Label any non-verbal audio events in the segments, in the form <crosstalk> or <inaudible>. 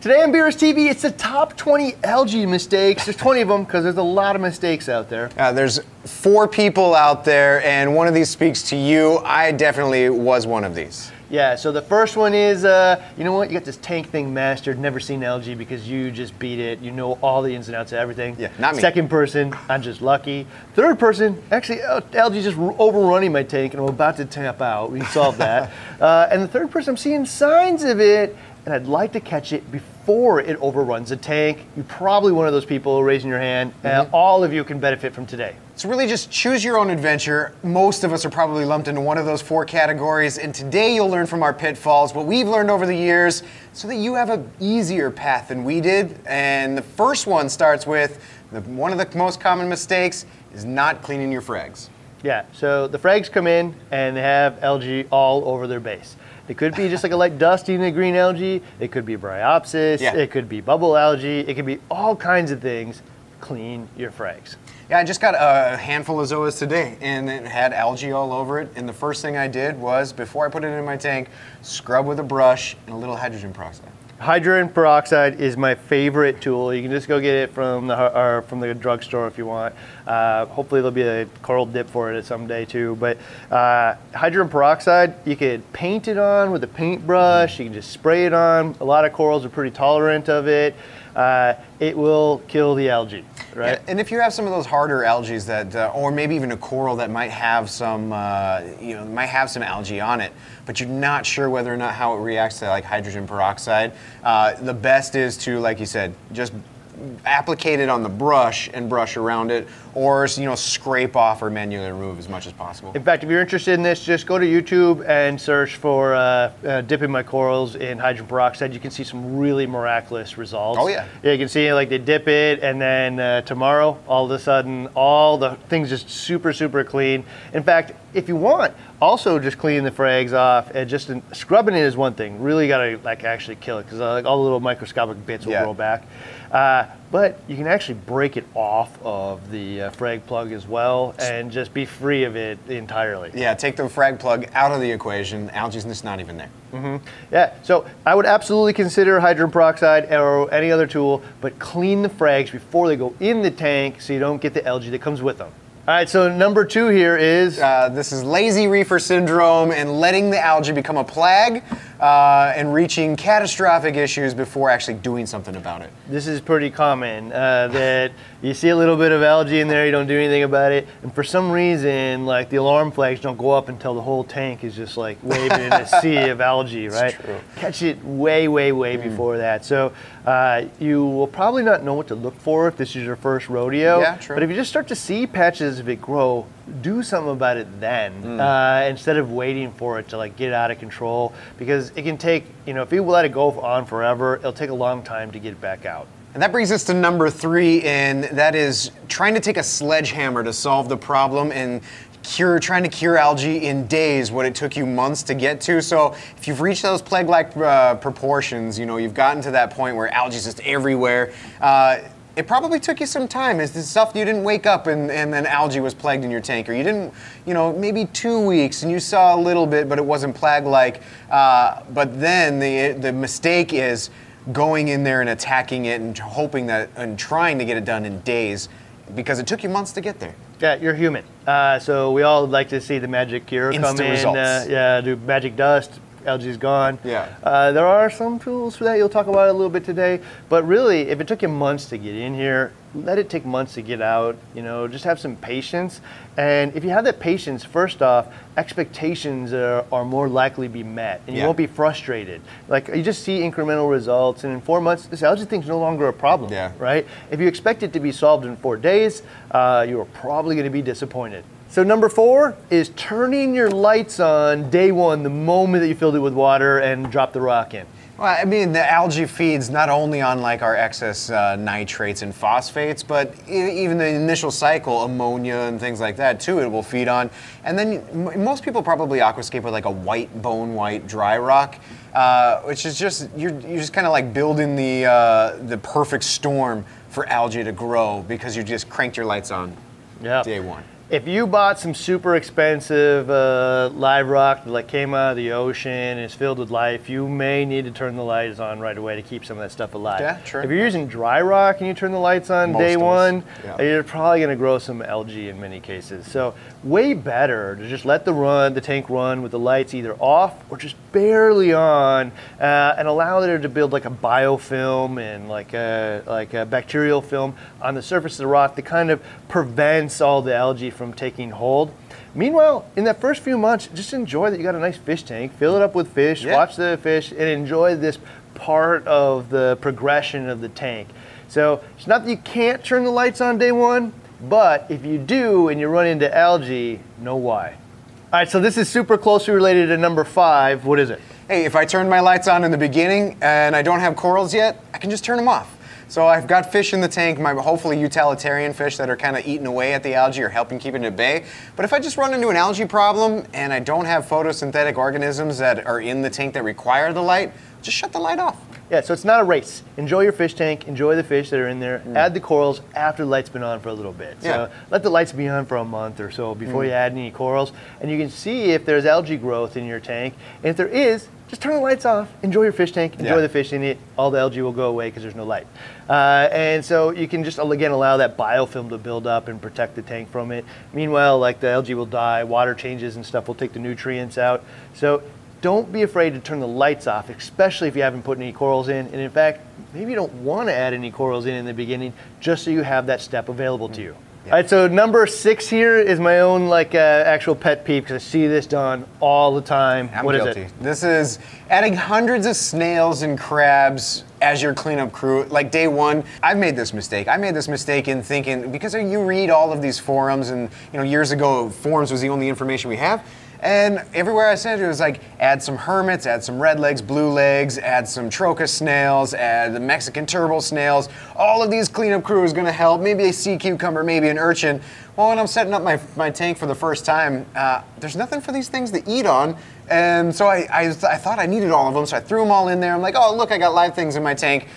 Today on BRS TV, it's the top 20 algae mistakes. There's 20 of them because there's a lot of mistakes out there. Uh, there's four people out there, and one of these speaks to you. I definitely was one of these. Yeah, so the first one is, uh, you know what? You got this tank thing mastered, never seen algae because you just beat it. You know all the ins and outs of everything. Yeah, not me. Second person, I'm just lucky. Third person, actually, uh, algae just overrunning my tank and I'm about to tap out. We solved that. <laughs> uh, and the third person, I'm seeing signs of it and I'd like to catch it before it overruns the tank. You're probably one of those people raising your hand. Uh, all of you can benefit from today. So really just choose your own adventure. Most of us are probably lumped into one of those four categories, and today you'll learn from our pitfalls, what we've learned over the years, so that you have an easier path than we did. And the first one starts with the, one of the most common mistakes is not cleaning your frags. Yeah, so the frags come in and they have algae all over their base. It could be just like a light <laughs> dusting in the green algae. It could be bryopsis. Yeah. It could be bubble algae. It could be all kinds of things. Clean your frags. Yeah, I just got a handful of Zoas today, and it had algae all over it. And the first thing I did was, before I put it in my tank, scrub with a brush and a little hydrogen peroxide. Hydrogen peroxide is my favorite tool. You can just go get it from the or from the drugstore if you want. Uh, hopefully there'll be a coral dip for it someday too. But uh, hydrogen peroxide, you could paint it on with a paintbrush. You can just spray it on. A lot of corals are pretty tolerant of it. Uh, it will kill the algae, right? And, and if you have some of those harder algae that, uh, or maybe even a coral that might have some, uh, you know, might have some algae on it, but you're not sure whether or not how it reacts to like hydrogen peroxide, uh, the best is to, like you said, just applicate it on the brush and brush around it, or you know, scrape off or manually remove as much as possible. In fact, if you're interested in this, just go to YouTube and search for uh, uh, dipping my corals in hydrogen peroxide. You can see some really miraculous results. Oh, yeah. Yeah, you can see like they dip it, and then uh, tomorrow, all of a sudden, all the things just super, super clean. In fact, if you want, also just clean the frags off and just in, scrubbing it is one thing. Really got to like actually kill it because like all the little microscopic bits will Yeah. grow back. But you can actually break it off of the uh, frag plug as well and just be free of it entirely. Yeah, take the frag plug out of the equation. Algae's just not even there. Yeah, so I would absolutely consider hydrogen peroxide or any other tool, but clean the frags before they go in the tank so you don't get the algae that comes with them. All right, so number two here is Uh, this is lazy reefer syndrome and letting the algae become a plague uh, and reaching catastrophic issues before actually doing something about it. this is pretty common uh, that you see a little bit of algae in there, you don't do anything about it, and for some reason, like the alarm flags don't go up until the whole tank is just like waving in a <laughs> sea of algae, right? true. Catch it way, way, way before that. So uh, you will probably not know what to look for if this is your first rodeo. Yeah, true. But if you just start to see patches of it grow, do something about it then uh, instead of waiting for it to like get out of control because it can take you know if you let it go on forever it'll take a long time to get back out And that brings us to number three, and that is trying to take a sledgehammer to solve the problem and cure, trying to cure algae in days what it took you months to get to. So if you've reached those plague-like uh, proportions, you know you've gotten to that point where algae's just everywhere. Uh, it probably took you some time. It's the stuff you didn't wake up and, and then algae was plagued in your tank, or you didn't, you know, maybe two weeks and you saw a little bit, but it wasn't plague-like. Uh, but then the the mistake is going in there and attacking it and hoping that and trying to get it done in days because it took you months to get there. yeah you're human uh, so we all like to see the magic cure come Instant in results. Uh, yeah do magic dust algae's gone. Yeah. uh, there are some tools for that. You'll talk about it a little bit today. But really if it took you months to get in here let it take months to get out. You know just have some patience. And if you have that patience first off expectations are, are more likely to be met. And you Yeah. won't be frustrated. Like you just see incremental results. And in four months this algae thing's no longer a problem Yeah. right? If you expect it to be solved in four days uh, you are probably going to be disappointed so number four is turning your lights on day one the moment that you filled it with water and drop the rock in Well, I mean, the algae feeds not only on like our excess uh, nitrates and phosphates, but e- even the initial cycle, ammonia and things like that too. It will feed on, and then m- most people probably aquascape with like a white bone white dry rock, uh, which is just you're you're just kind of like building the uh, the perfect storm for algae to grow because you just cranked your lights on Yeah. day one. If you bought some super expensive uh, live rock that came out of the ocean and is filled with life, you may need to turn the lights on right away to keep some of that stuff alive. Yeah, sure. If you're using dry rock and you turn the lights on Most day one, yeah. you're probably going to grow some algae in many cases. So way better to just let the run, the tank run with the lights either off or just barely on, uh, and allow it to build like a biofilm and like a like a bacterial film on the surface of the rock that kind of prevents all the algae from taking hold. Meanwhile, in that first few months, just enjoy that you got a nice fish tank, fill it up with fish, Yeah. watch the fish, and enjoy this part of the progression of the tank. So it's not that you can't turn the lights on day one, but if you do and you run into algae, know why. All right, so this is super closely related to number five. What is it? Hey, if I turn my lights on in the beginning and I don't have corals yet, I can just turn them off. So I've got fish in the tank, my hopefully utilitarian fish that are kind of eating away at the algae or helping keep it at bay. But if I just run into an algae problem and I don't have photosynthetic organisms that are in the tank that require the light, just shut the light off. Yeah, so it's not a race. Enjoy your fish tank, enjoy the fish that are in there, add the corals after the light's been on for a little bit. So Yeah. let the lights be on for a month or so before you add any corals, and you can see if there's algae growth in your tank. And if there is, just turn the lights off, enjoy your fish tank, enjoy Yeah. the fish in it. All the algae will go away because there's no light. Uh, and so you can just, again, allow that biofilm to build up and protect the tank from it. Meanwhile, like the algae will die, water changes and stuff will take the nutrients out. So don't be afraid to turn the lights off, especially if you haven't put any corals in. And in fact, maybe you don't want to add any corals in in the beginning, just so you have that step available to you. All right, so number six here is my own like uh, actual pet peeve because I see this done all the time. I'm What is guilty. it? This is adding hundreds of snails and crabs as your cleanup crew. Like day one, I've made this mistake. I made this mistake in thinking because you read all of these forums, and you know years ago forums was the only information we have. And everywhere I sent it was like add some hermits, add some red legs, blue legs, add some trochus snails, add the Mexican turbo snails. All of these cleanup crew is going to help. Maybe a sea cucumber, maybe an urchin. Well, when I'm setting up my, my tank for the first time, uh, there's nothing for these things to eat on. And so I, I, I thought I needed all of them, so I threw them all in there. I'm like, oh, look, I got live things in my tank.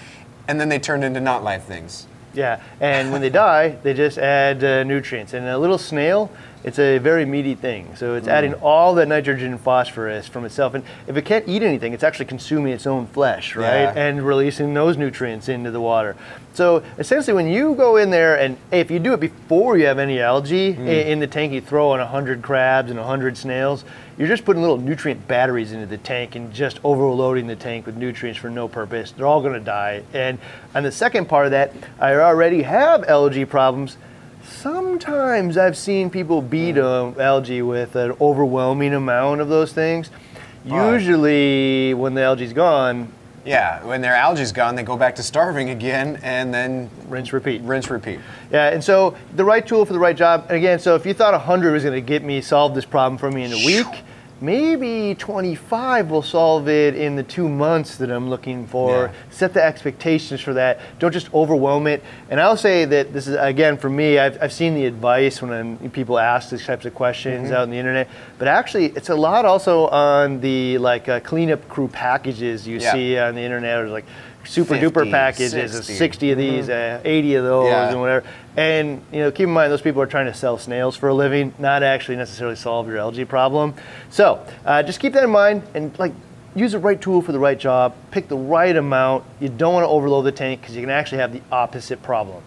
And then they turned into not live things. Yeah, and when they die, they just add uh, nutrients. And a little snail, it's a very meaty thing. So it's mm. adding all the nitrogen and phosphorus from itself. And if it can't eat anything, it's actually consuming its own flesh, right? Yeah. And releasing those nutrients into the water. So essentially, when you go in there and if you do it before you have any algae i- mm. in the tank, you throw in 100 crabs and 100 snails, you're just putting little nutrient batteries into the tank and just overloading the tank with nutrients for no purpose. They're all going to die. And on the second part of that, I already have algae problems. Sometimes I've seen people beat um, algae with an overwhelming amount of those things. Right. Usually, when the algae's gone, Yeah, when their algae's gone, they go back to starving again and then rinse, repeat. rinse, repeat. Yeah, and so the right tool for the right job. And again, so if you thought 100 was going to get me solve this problem for me in a week, maybe 25 will solve it in the two months that I'm looking for. Yeah. Set the expectations for that. Don't just overwhelm it. And I'll say that this is again for me. I've, I've seen the advice when I'm, people ask these types of questions Mm-hmm. out on the internet, but actually it's a lot also on the like uh, cleanup crew packages you Yeah. see on the internet or like super 50, duper packages, 60. 60 of these, uh, 80 of those, Yeah. and whatever. And you know, keep in mind those people are trying to sell snails for a living, not actually necessarily solve your algae problem. So uh, just keep that in mind and like use the right tool for the right job. Pick the right amount. You don't want to overload the tank because you can actually have the opposite problem.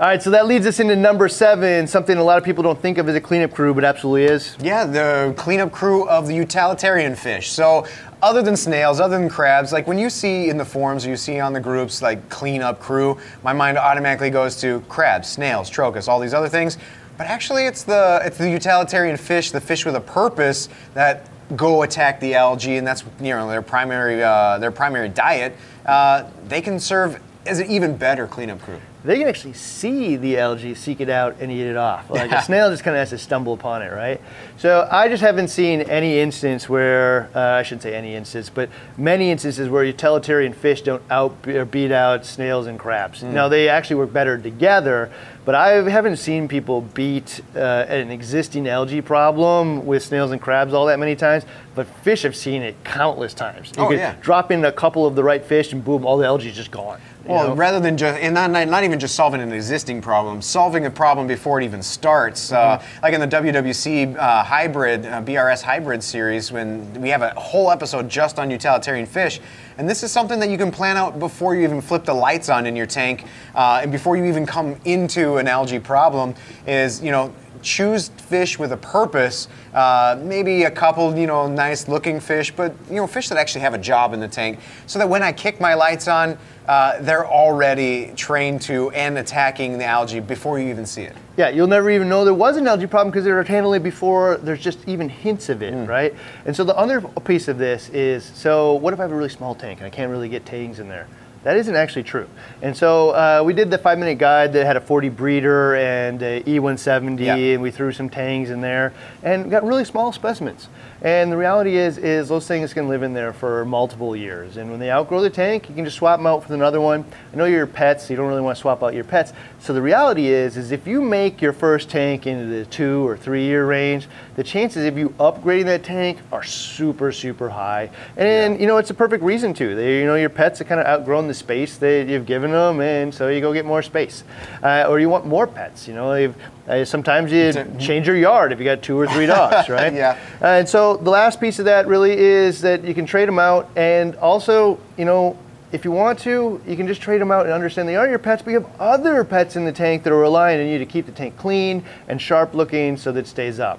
All right, so that leads us into number seven, something a lot of people don't think of as a cleanup crew, but absolutely is. Yeah, the cleanup crew of the utilitarian fish. So, other than snails, other than crabs, like when you see in the forums or you see on the groups like cleanup crew, my mind automatically goes to crabs, snails, trochus, all these other things. But actually, it's the it's the utilitarian fish, the fish with a purpose that go attack the algae, and that's you know their primary uh, their primary diet. Uh, they can serve as an even better cleanup crew. They can actually see the algae, seek it out, and eat it off. Like a snail just kind of has to stumble upon it, right? So I just haven't seen any instance where, uh, I shouldn't say any instance, but many instances where utilitarian fish don't out or beat out snails and crabs. Now they actually work better together, but I haven't seen people beat uh, an existing algae problem with snails and crabs all that many times. But fish have seen it countless times. You Oh, could yeah. drop in a couple of the right fish, and boom, all the algae is just gone. Well, know? rather than just, and not, not even just solving an existing problem, solving a problem before it even starts. Uh, like in the WWC uh, hybrid, uh, BRS hybrid series, when we have a whole episode just on utilitarian fish. And this is something that you can plan out before you even flip the lights on in your tank, uh, and before you even come into an algae problem. Is you know choose fish with a purpose. Uh, maybe a couple, you know, nice looking fish, but you know, fish that actually have a job in the tank, so that when I kick my lights on, uh, they're already trained to and attacking the algae before you even see it. Yeah, you'll never even know there was an algae problem because they were handling it before there's just even hints of it, right? And so the other piece of this is so what if I have a really small tank and I can't really get tangs in there? That isn't actually true. And so uh, we did the five minute guide that had a 40 breeder and a E170, Yeah. and we threw some tangs in there and got really small specimens. And the reality is, is those things can live in there for multiple years. And when they outgrow the tank, you can just swap them out for another one. I know you're pets, so you don't really want to swap out your pets. So the reality is, is if you make your first tank into the two or three year range, the chances of you upgrading that tank are super, super high. And you know, it's a perfect reason to. They, you know, your pets have kind of outgrown the space that you've given them, and so you go get more space. Uh, or you want more pets. You know, They've- uh, sometimes you change your yard if you got two or three dogs, <laughs> right? Yeah. Uh, and so the last piece of that really is that you can trade them out, and also, you know, if you want to, you can just trade them out and understand they are your pets, but you have other pets in the tank that are relying on you to keep the tank clean and sharp looking so that it stays up.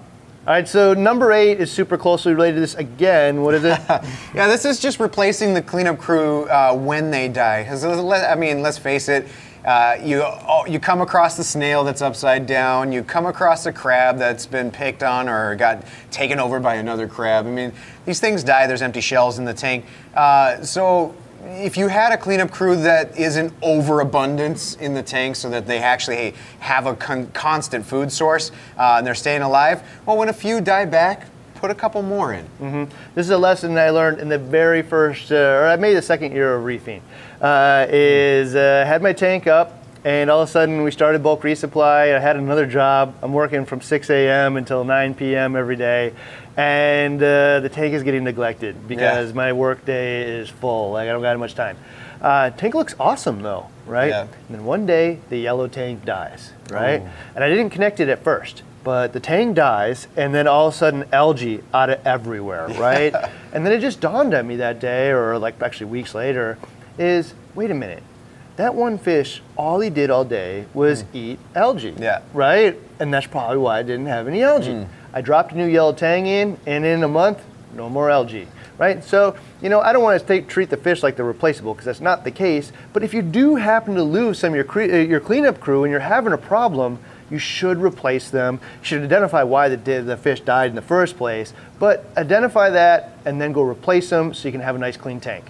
All right, so number eight is super closely related to this. Again, what is it? <laughs> Yeah, this is just replacing the cleanup crew uh, when they die. I mean, let's face it. Uh, you oh, you come across the snail that's upside down. You come across a crab that's been picked on or got taken over by another crab. I mean, these things die. There's empty shells in the tank. Uh, so if you had a cleanup crew that isn't overabundance in the tank so that they actually have a con- constant food source uh, and they're staying alive, well, when a few die back, put a couple more in. This is a lesson I learned in the very first, uh, or I made the second year of reefing. Uh, is uh, had my tank up, and all of a sudden we started Bulk Reef Supply. I had another job. I'm working from 6 a.m. until 9 p.m. every day, and uh, the tank is getting neglected because my work day is full. Like I don't got much time. Uh, tank looks awesome though, right? Yeah. And then one day the yellow tang dies, right? And I didn't connect it at first, but the tank dies, and then all of a sudden algae out of everywhere, right? <laughs> and then it just dawned on me that day, or like actually weeks later, is wait a minute. That one fish, all he did all day was eat algae. Yeah. Right? And that's probably why I didn't have any algae. I dropped a new yellow tang in, and in a month, no more algae. Right? So, you know, I don't want to treat the fish like they're replaceable because that's not the case. But if you do happen to lose some of your, uh, your cleanup crew and you're having a problem, you should replace them. You should identify why the, the fish died in the first place, but identify that and then go replace them so you can have a nice clean tank.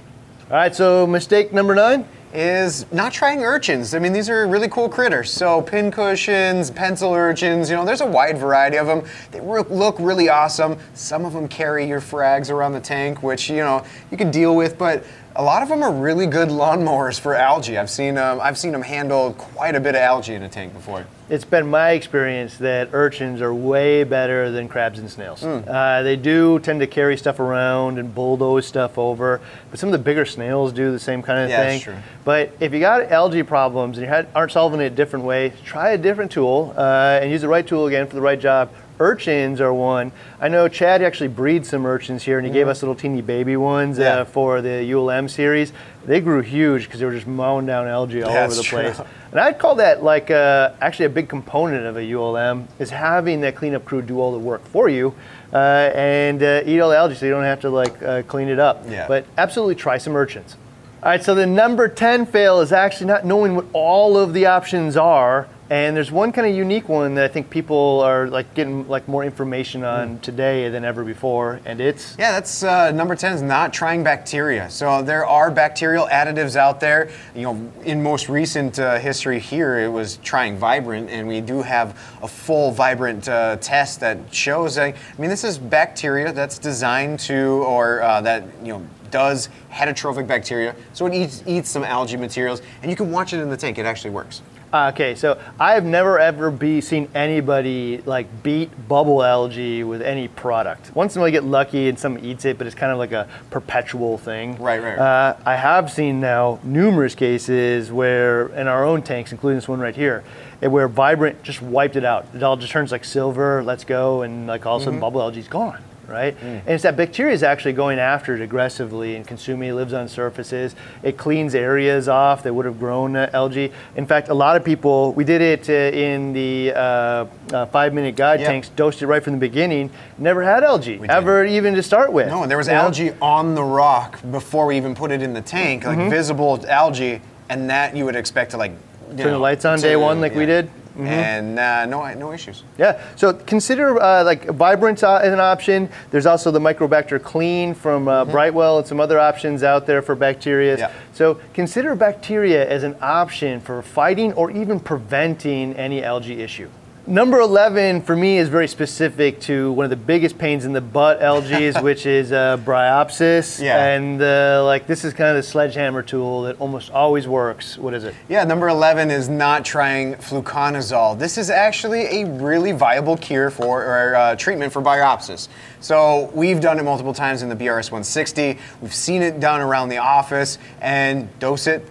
All right, so mistake number nine. Is not trying urchins. I mean, these are really cool critters. So pin cushions, pencil urchins, you know, there's a wide variety of them. They look really awesome. Some of them carry your frags around the tank, which, you know, you can deal with, but a lot of them are really good lawnmowers for algae. I've seen um, I've seen them handle quite a bit of algae in a tank before. It's been my experience that urchins are way better than crabs and snails. Uh, they do tend to carry stuff around and bulldoze stuff over, but some of the bigger snails do the same kind of Yeah, thing. that's true. But if you got algae problems and you had, aren't solving it a different way, try a different tool uh, and use the right tool again for the right job. Urchins are one. I know Chad actually breeds some urchins here, and he gave us little teeny baby ones Yeah. uh, for the ULM series. They grew huge because they were just mowing down algae all That's over the true. place. <laughs> And I'd call that like uh, actually a big component of a ULM is having that cleanup crew do all the work for you uh, and uh, eat all the algae so you don't have to like uh, clean it up. Yeah. But absolutely try some urchins. All right, so the number 10 fail is actually not knowing what all of the options are. And there's one kind of unique one that I think people are like getting like more information on today than ever before, and it's Yeah, that's uh, number 10 is not trying bacteria. So there are bacterial additives out there. You know, in most recent uh, history here, it was trying Vibrant, and we do have a full Vibrant uh, test that shows. Uh, I mean, this is bacteria that's designed to, or uh, that you know, does heterotrophic bacteria, so it eats, eats some algae materials, and you can watch it in the tank. It actually works. Uh, okay, so I've never ever be seen anybody like beat bubble algae with any product. Once in a while, get lucky and someone eats it, but it's kind of like a perpetual thing. Right, right. Uh, I have seen now numerous cases where in our own tanks, including this one right here, eh, where Vibrant just wiped it out. It all just turns like silver. Let's go, and like all of a sudden, bubble algae's gone right? And it's that bacteria is actually going after it aggressively and consuming it, lives on surfaces. It cleans areas off that would have grown uh, algae. In fact, a lot of people, we did it uh, in the uh, uh, five minute guide Yep. tanks, dosed it right from the beginning, never had algae, did. ever even to start with. No, and there was know? algae on the rock before we even put it in the tank, like Mm-hmm. visible algae, and that you would expect to like Turn the lights on day one like we did? And uh, no no issues. Yeah, so consider uh, like Vibrant uh, as an option. There's also the Microbacter Clean from uh, Brightwell and some other options out there for bacteria. Yeah. So consider bacteria as an option for fighting or even preventing any algae issue. Number 11 for me is very specific to one of the biggest pains in the butt LGs, <laughs> which is uh, Bryopsis. Yeah. And uh, like this is kind of the sledgehammer tool that almost always works. What is it? Yeah, number 11 is not trying fluconazole. This is actually a really viable cure for or uh, treatment for bryopsis. So we've done it multiple times in the BRS 160. We've seen it done around the office, and dose it,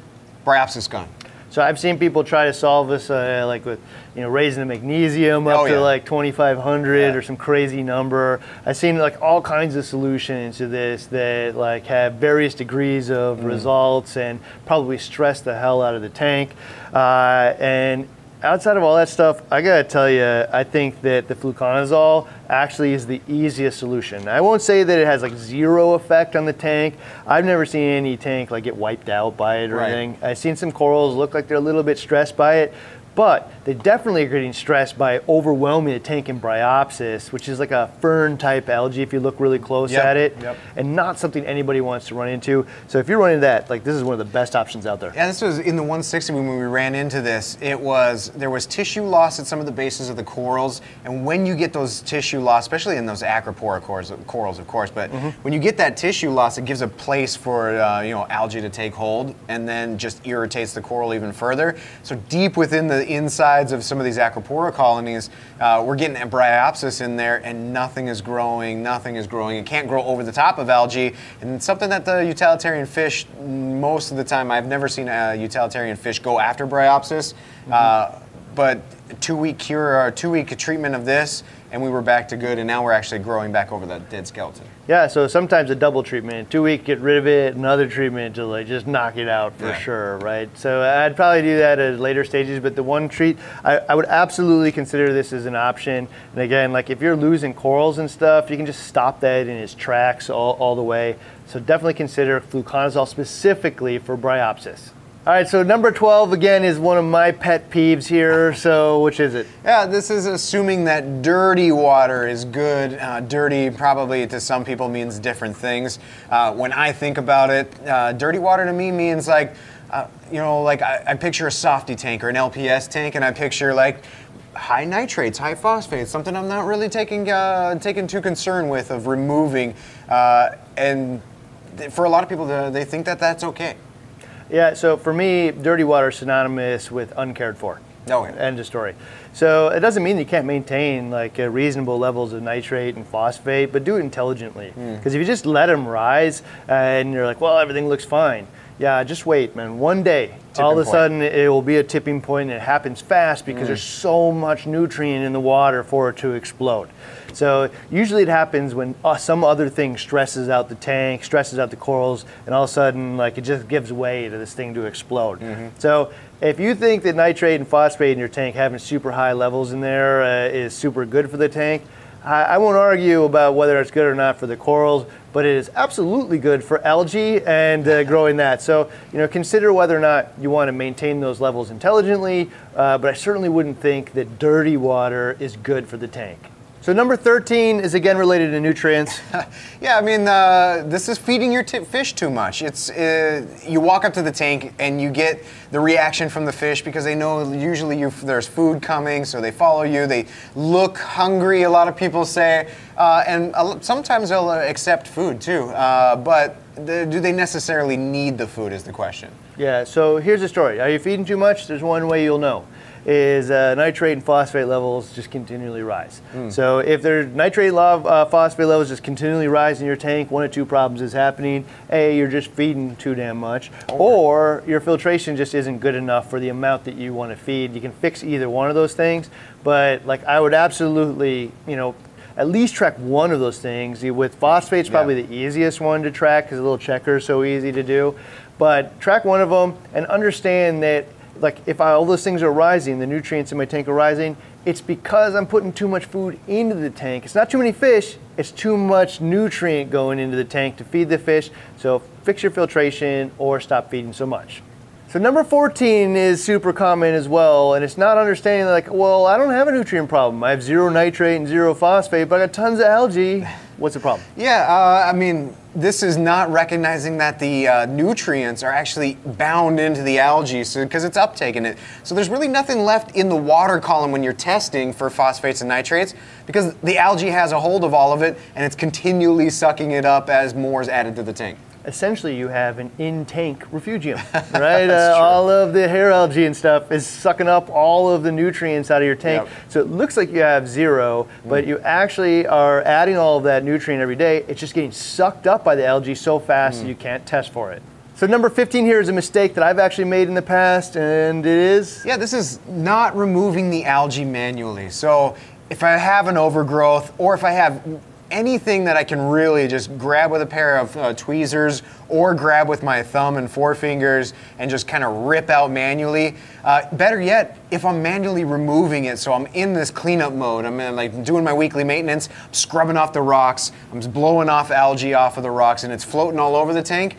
bryopsis gone. So I've seen people try to solve this, uh, like with you know raising the magnesium up Oh, to like 2,500 Yeah. or some crazy number. I've seen like all kinds of solutions to this that like have various degrees of Mm. results and probably stress the hell out of the tank. Uh, and outside of all that stuff, I gotta tell you, I think that the fluconazole actually is the easiest solution. I won't say that it has like zero effect on the tank. I've never seen any tank like get wiped out by it or Right. anything. I've seen some corals look like they're a little bit stressed by it, but they definitely are getting stressed by overwhelming the tank in Bryopsis, which is like a fern type algae if you look really close Yep, at it, yep. and not something anybody wants to run into. So if you're running that, like this is one of the best options out there. Yeah, this was in the 160 when we ran into this. It was there was tissue loss at some of the bases of the corals, and when you get those tissue loss, especially in those acropora corals, corals of course, but when you get that tissue loss, it gives a place for uh, you know algae to take hold, and then just irritates the coral even further. So deep within the insides of some of these acropora colonies, uh, we're getting bryopsis in there, and nothing is growing. Nothing is growing. It can't grow over the top of algae, and something that the utilitarian fish most of the time I've never seen a utilitarian fish go after bryopsis. Uh, but two week cure or two week treatment of this, and we were back to good, and now we're actually growing back over that dead skeleton. Yeah, so sometimes a double treatment, two week, get rid of it, another treatment to like just knock it out for Yeah. sure, right? So I'd probably do that at later stages, but the one treat, I, I would absolutely consider this as an option. And again, like if you're losing corals and stuff, you can just stop that in its tracks all, all the way. So definitely consider fluconazole specifically for bryopsis. All right, so number 12 again is one of my pet peeves here. So which is it? Yeah, this is assuming that dirty water is good. Uh, dirty probably to some people means different things. Uh, when I think about it, uh, dirty water to me means like, uh, you know, like I, I picture a softy tank or an LPS tank, and I picture like high nitrates, high phosphates, something I'm not really taking uh, taking too concern with of removing. Uh, and for a lot of people, they think that that's okay. Yeah, so for me, dirty water is synonymous with uncared for. No way. End of story. So it doesn't mean you can't maintain like uh, reasonable levels of nitrate and phosphate, but do it intelligently. Hmm. Because if you just let them rise uh, and you're like, well, everything looks fine. Yeah, just wait, man. One day, all of a point. sudden, it will be a tipping point, and it happens fast because there's so much nutrient in the water for it to explode. So usually it happens when uh, some other thing stresses out the tank, stresses out the corals, and all of a sudden, like it just gives way to this thing to explode. So if you think that nitrate and phosphate in your tank having super high levels in there uh, is super good for the tank, I, I won't argue about whether it's good or not for the corals, but it is absolutely good for algae and uh, growing that. So, you know, consider whether or not you want to maintain those levels intelligently, uh, but I certainly wouldn't think that dirty water is good for the tank. So, number 13 is again related to nutrients. <laughs> Yeah, I mean, uh, this is feeding your t- fish too much. It's uh, you walk up to the tank and you get the reaction from the fish because they know usually you, there's food coming, so they follow you. They look hungry. A lot of people say, uh, and sometimes they'll uh, accept food too. Uh, but the, do they necessarily need the food? Is the question. Yeah, so here's the story. Are you feeding too much? There's one way you'll know. Is uh, nitrate and phosphate levels just continually rise. So if there's nitrate uh, phosphate levels just continually rise in your tank, one of two problems is happening. A, you're just feeding too damn much, or your filtration just isn't good enough for the amount that you want to feed. You can fix either one of those things, but like I would absolutely, you know, at least track one of those things. With phosphate's probably Yeah. the easiest one to track because a little checker is so easy to do. But track one of them and understand that, like, if all those things are rising, the nutrients in my tank are rising, it's because I'm putting too much food into the tank. It's not too many fish, it's too much nutrient going into the tank to feed the fish. So fix your filtration or stop feeding so much. So number 14 is super common as well, and it's not understanding like, well, I don't have a nutrient problem. I have zero nitrate and zero phosphate, but I got tons of algae. What's the problem? Yeah, uh, I mean, this is not recognizing that the uh, nutrients are actually bound into the algae because it's uptaking it. So there's really nothing left in the water column when you're testing for phosphates and nitrates because the algae has a hold of all of it and it's continually sucking it up as more is added to the tank. Essentially you have an in-tank refugium, <laughs> right? uh, all of the hair algae and stuff is sucking up all of the nutrients out of your tank. Yep. So it looks like you have zero, but you actually are adding all of that nutrient every day. It's just getting sucked up by the algae so fast that you can't test for it. So number 15 here is a mistake that I've actually made in the past, and it is Yeah, this is not removing the algae manually. So if I have an overgrowth or if I have anything that I can really just grab with a pair of uh, tweezers or grab with my thumb and forefingers and just kind of rip out manually. Uh, better yet, if I'm manually removing it, so I'm in this cleanup mode, I'm in, like doing my weekly maintenance, scrubbing off the rocks, I'm just blowing off algae off of the rocks, and it's floating all over the tank.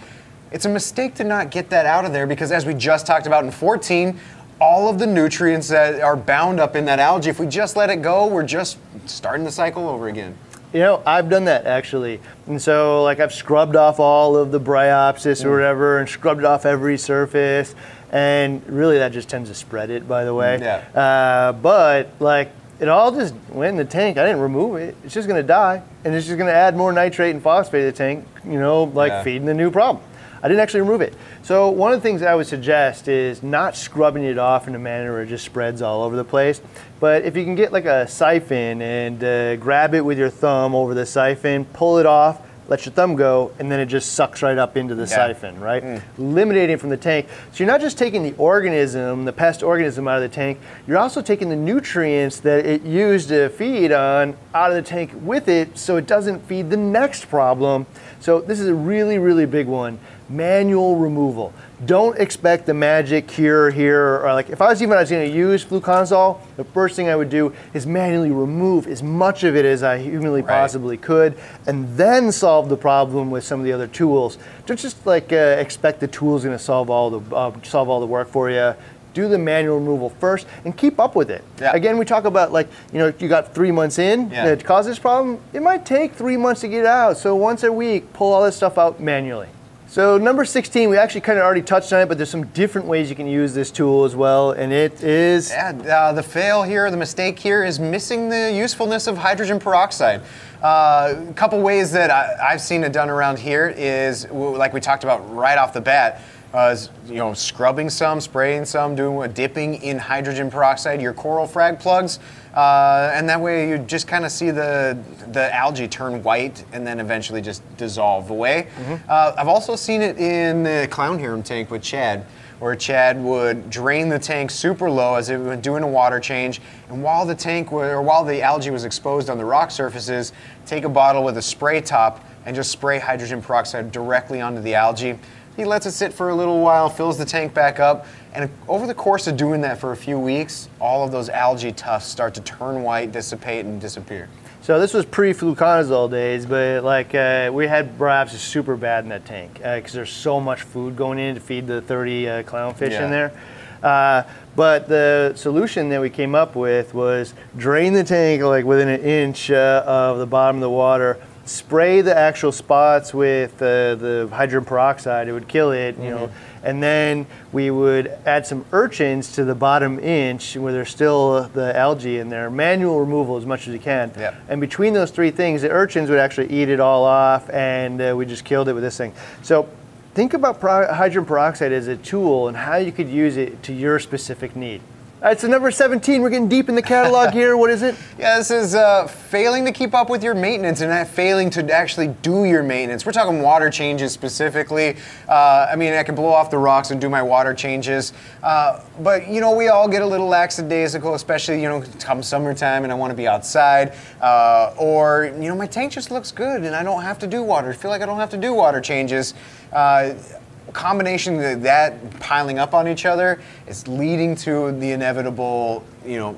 It's a mistake to not get that out of there because, as we just talked about in 14, all of the nutrients that are bound up in that algae, if we just let it go, we're just starting the cycle over again. You know, I've done that actually. And so, like, I've scrubbed off all of the bryopsis or whatever and scrubbed off every surface. And really, that just tends to spread it, by the way. Yeah. Uh, but, like, it all just went in the tank. I didn't remove it. It's just going to die. And it's just going to add more nitrate and phosphate to the tank, you know, like Yeah. feeding the new problem. I didn't actually remove it. So one of the things I would suggest is not scrubbing it off in a manner where it just spreads all over the place. But if you can get like a siphon and uh, grab it with your thumb over the siphon, pull it off, let your thumb go, and then it just sucks right up into the Yeah. siphon, right? Eliminating it from the tank. So you're not just taking the organism, the pest organism out of the tank, you're also taking the nutrients that it used to feed on out of the tank with it so it doesn't feed the next problem. So this is a really, really big one. Manual removal. Don't expect the magic cure here. Or like if I was even I was going to use fluconazole, the first thing I would do is manually remove as much of it as I humanly Right. possibly could, and then solve the problem with some of the other tools. Don't just like uh, expect the tool's going to solve all the uh, solve all the work for you. Do the manual removal first and keep up with it. Yeah. Again, we talk about like you know you got three months in Yeah. to cause this problem. It might take three months to get out. So once a week, pull all this stuff out manually. So number 16, we actually kind of already touched on it, but there's some different ways you can use this tool as well, and it is Yeah, uh, the fail here, the mistake here is missing the usefulness of hydrogen peroxide. Uh, a couple ways that I, I've seen it done around here is, like we talked about right off the bat, uh, you know, scrubbing some, spraying some, doing a dipping in hydrogen peroxide, your coral frag plugs, uh, and that way you just kind of see the the algae turn white and then eventually just dissolve away. Uh, I've also seen it in the clown harem tank with Chad where Chad would drain the tank super low as it was doing a water change, and while the tank wa- or while the algae was exposed on the rock surfaces, take a bottle with a spray top and just spray hydrogen peroxide directly onto the algae. He lets it sit for a little while, fills the tank back up, and over the course of doing that for a few weeks, all of those algae tufts start to turn white, dissipate, and disappear. So this was pre-fluconazole days, but like uh, we had bryopsis super bad in that tank because there's so much food going in to feed the 30 uh, clownfish Yeah. in there. Uh, but the solution that we came up with was drain the tank like within an inch uh, of the bottom of the water, spray the actual spots with uh, the hydrogen peroxide. It would kill it, you know. And then we would add some urchins to the bottom inch where there's still the algae in there. Manual removal as much as you can. Yep. And between those three things, the urchins would actually eat it all off, and uh, we just killed it with this thing. So think about pro- hydrogen peroxide as a tool and how you could use it to your specific need. All right, so number 17, we're getting deep in the catalog here. What is it? <laughs> Yeah, this is uh, failing to keep up with your maintenance and failing to actually do your maintenance. We're talking water changes specifically. Uh, I mean, I can blow off the rocks and do my water changes, uh, but you know, we all get a little lackadaisical, especially you know, come summertime and I want to be outside, uh, or you know, my tank just looks good and I don't have to do water. I feel like I don't have to do water changes. Combination of that piling up on each other is leading to the inevitable, you know,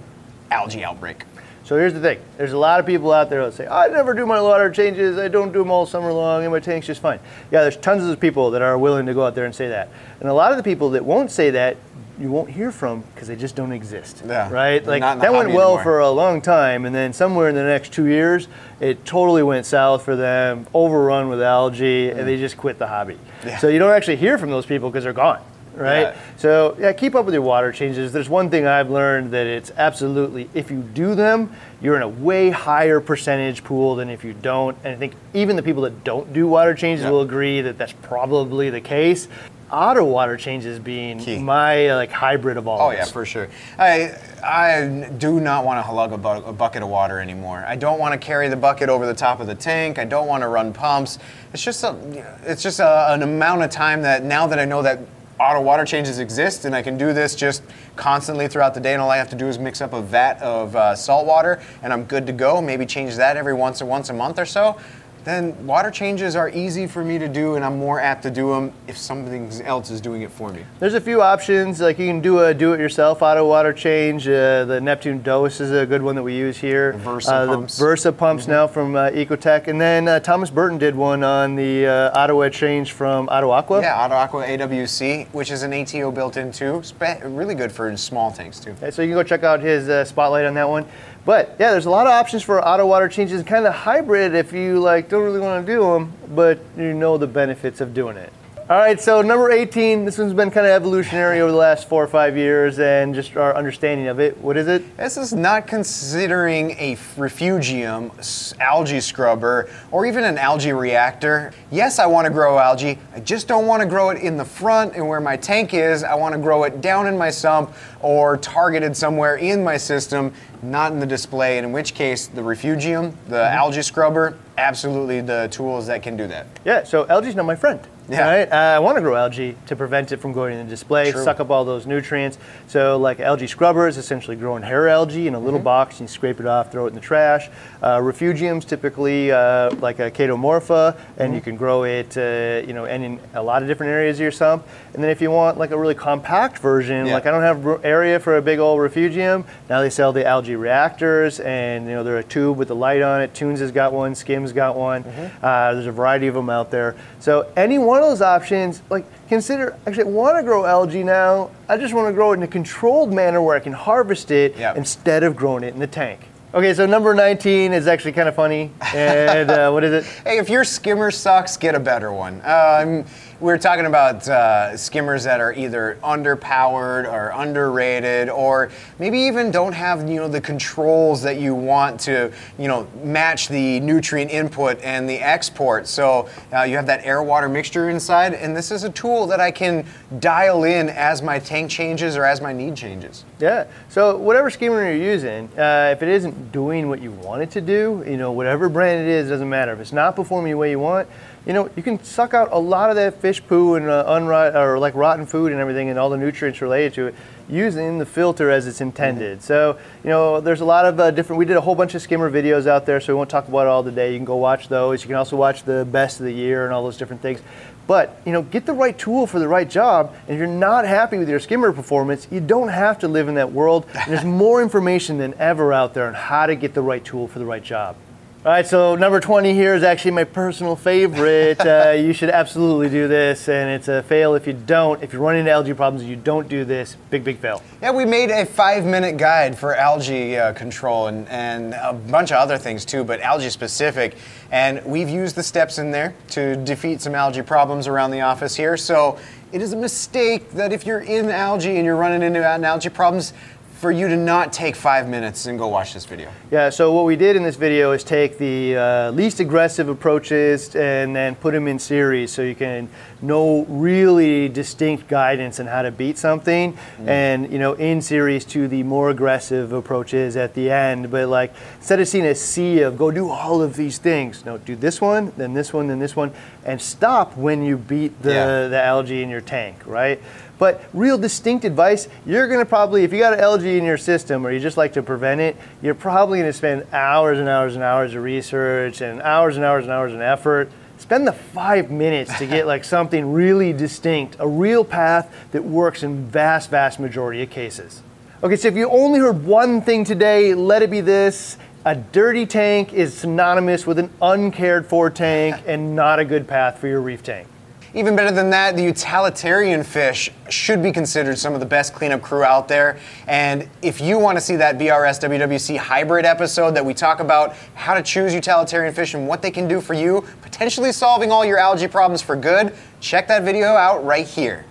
algae outbreak. So here's the thing. There's a lot of people out there that say, I never do my water changes. I don't do them all summer long, and my tank's just fine. Yeah, there's tons of people that are willing to go out there and say that. And a lot of the people that won't say that, you won't hear from because they just don't exist. Yeah, Right? they're Like not in the that went well anymore. for a long time, and then somewhere in the next two years, it totally went south for them, overrun with algae, and they just quit the hobby. Mm. Yeah. So you don't actually hear from those people because they're gone. Right? Yeah. So yeah, keep up with your water changes. There's one thing I've learned that it's absolutely if you do them, you're in a way higher percentage pool than if you don't. And I think even the people that don't do water changes will agree that that's probably the case. Auto water changes being Key. my like hybrid of all. Oh yeah, for sure. I I do not want to lug a, bu- a bucket of water anymore. I don't want to carry the bucket over the top of the tank. I don't want to run pumps. It's just a, it's just a, an amount of time that now that I know that auto water changes exist and I can do this just constantly throughout the day and all I have to do is mix up a vat of uh, salt water and I'm good to go. Maybe change that every once or once a month or so. Then water changes are easy for me to do and I'm more apt to do them if something else is doing it for me. There's a few options. Like you can do a do-it-yourself auto water change. Uh, the Neptune Dose is a good one that we use here. Versa uh, pumps. The Versa pumps now from uh, Ecotech, and then uh, Thomas Burton did one on the uh, auto change from Auto Aqua. Yeah, Auto Aqua AWC, which is an ATO built in too. Spe- really good for small tanks too. Okay, So you can go check out his uh, spotlight on that one. But yeah, there's a lot of options for auto water changes, kind of hybrid if you like don't really want to do them, but you know the benefits of doing it. All right, so number 18, this one's been kind of evolutionary over the last four or five years and just our understanding of it. What is it? This is not considering a refugium, algae scrubber, or even an algae reactor. Yes, I want to grow algae. I just don't want to grow it in the front and where my tank is. I want to grow it down in my sump or targeted somewhere in my system, not in the display. And in which case, the refugium, the mm-hmm. algae scrubber, absolutely the tools that can do that. Yeah, so algae's not my friend. Yeah. Right? Uh, I want to grow algae to prevent it from going in the display, True. suck up all those nutrients. So, like algae scrubber is essentially growing hair algae in a little Mm-hmm. box. You scrape it off, throw it in the trash. Uh, refugiums typically uh, like a chaetomorpha, and Mm-hmm. you can grow it, uh, you know, and in a lot of different areas of your sump. And then if you want like a really compact version, Yeah. like I don't have area for a big old refugium. Now they sell the algae reactors, and you know they're a tube with the light on it. Tunze has got one, Skims got one. Mm-hmm. Uh, there's a variety of them out there. So any one of those options, like consider. Actually, I want to grow algae now. I just want to grow it in a controlled manner where I can harvest it Yep. instead of growing it in the tank. Okay, so number 19 is actually kind of funny. And uh, what is it? <laughs> Hey, if your skimmer sucks, get a better one. Um, we're talking about uh, skimmers that are either underpowered or underrated, or maybe even don't have you know the controls that you want to you know match the nutrient input and the export. So uh, you have that air-water mixture inside, and this is a tool that I can dial in as my tank changes or as my need changes. Yeah. So whatever skimmer you're using, uh, if it isn't doing what you want it to do, you know, whatever brand it is, doesn't matter. If it's not performing the way you want, you know, you can suck out a lot of that fish poo and uh, unrot or like rotten food and everything and all the nutrients related to it using the filter as it's intended. So, you know, there's a lot of uh, different, we did a whole bunch of skimmer videos out there, so we won't talk about it all today. You can go watch those. You can also watch the best of the year and all those different things. But, you know, get the right tool for the right job. And if you're not happy with your skimmer performance, you don't have to live in that world. And <laughs> there's more information than ever out there on how to get the right tool for the right job. All right, so number 20 here is actually my personal favorite. uh, <laughs> you should absolutely do this, and it's a fail if you don't. If you run into algae problems you don't do this, big, big fail. Yeah, we made a five minute guide for algae uh, control and, and a bunch of other things too, but algae specific. And we've used the steps in there to defeat some algae problems around the office here. So it is a mistake that if you're in algae and you're running into algae problems, for you to not take five minutes and go watch this video. Yeah, so what we did in this video is take the uh, least aggressive approaches and then put them in series so you can know really distinct guidance on how to beat something mm. and, you know, in series to the more aggressive approaches at the end. But like, instead of seeing a sea of go do all of these things, no, do this one, then this one, then this one, and stop when you beat the, yeah. the algae in your tank, right? But real distinct advice, you're gonna probably, if you got an algae in your system or you just like to prevent it, you're probably gonna spend hours and hours and hours of research and hours and hours and hours of effort. Spend the five minutes to get like <laughs> something really distinct, a real path that works in vast, vast majority of cases. Okay, so if you only heard one thing today, let it be this. A dirty tank is synonymous with an uncared for tank and not a good path for your reef tank. Even better than that, the utilitarian fish should be considered some of the best cleanup crew out there. And if you want to see that BRS WWC hybrid episode that we talk about how to choose utilitarian fish and what they can do for you, potentially solving all your algae problems for good, check that video out right here.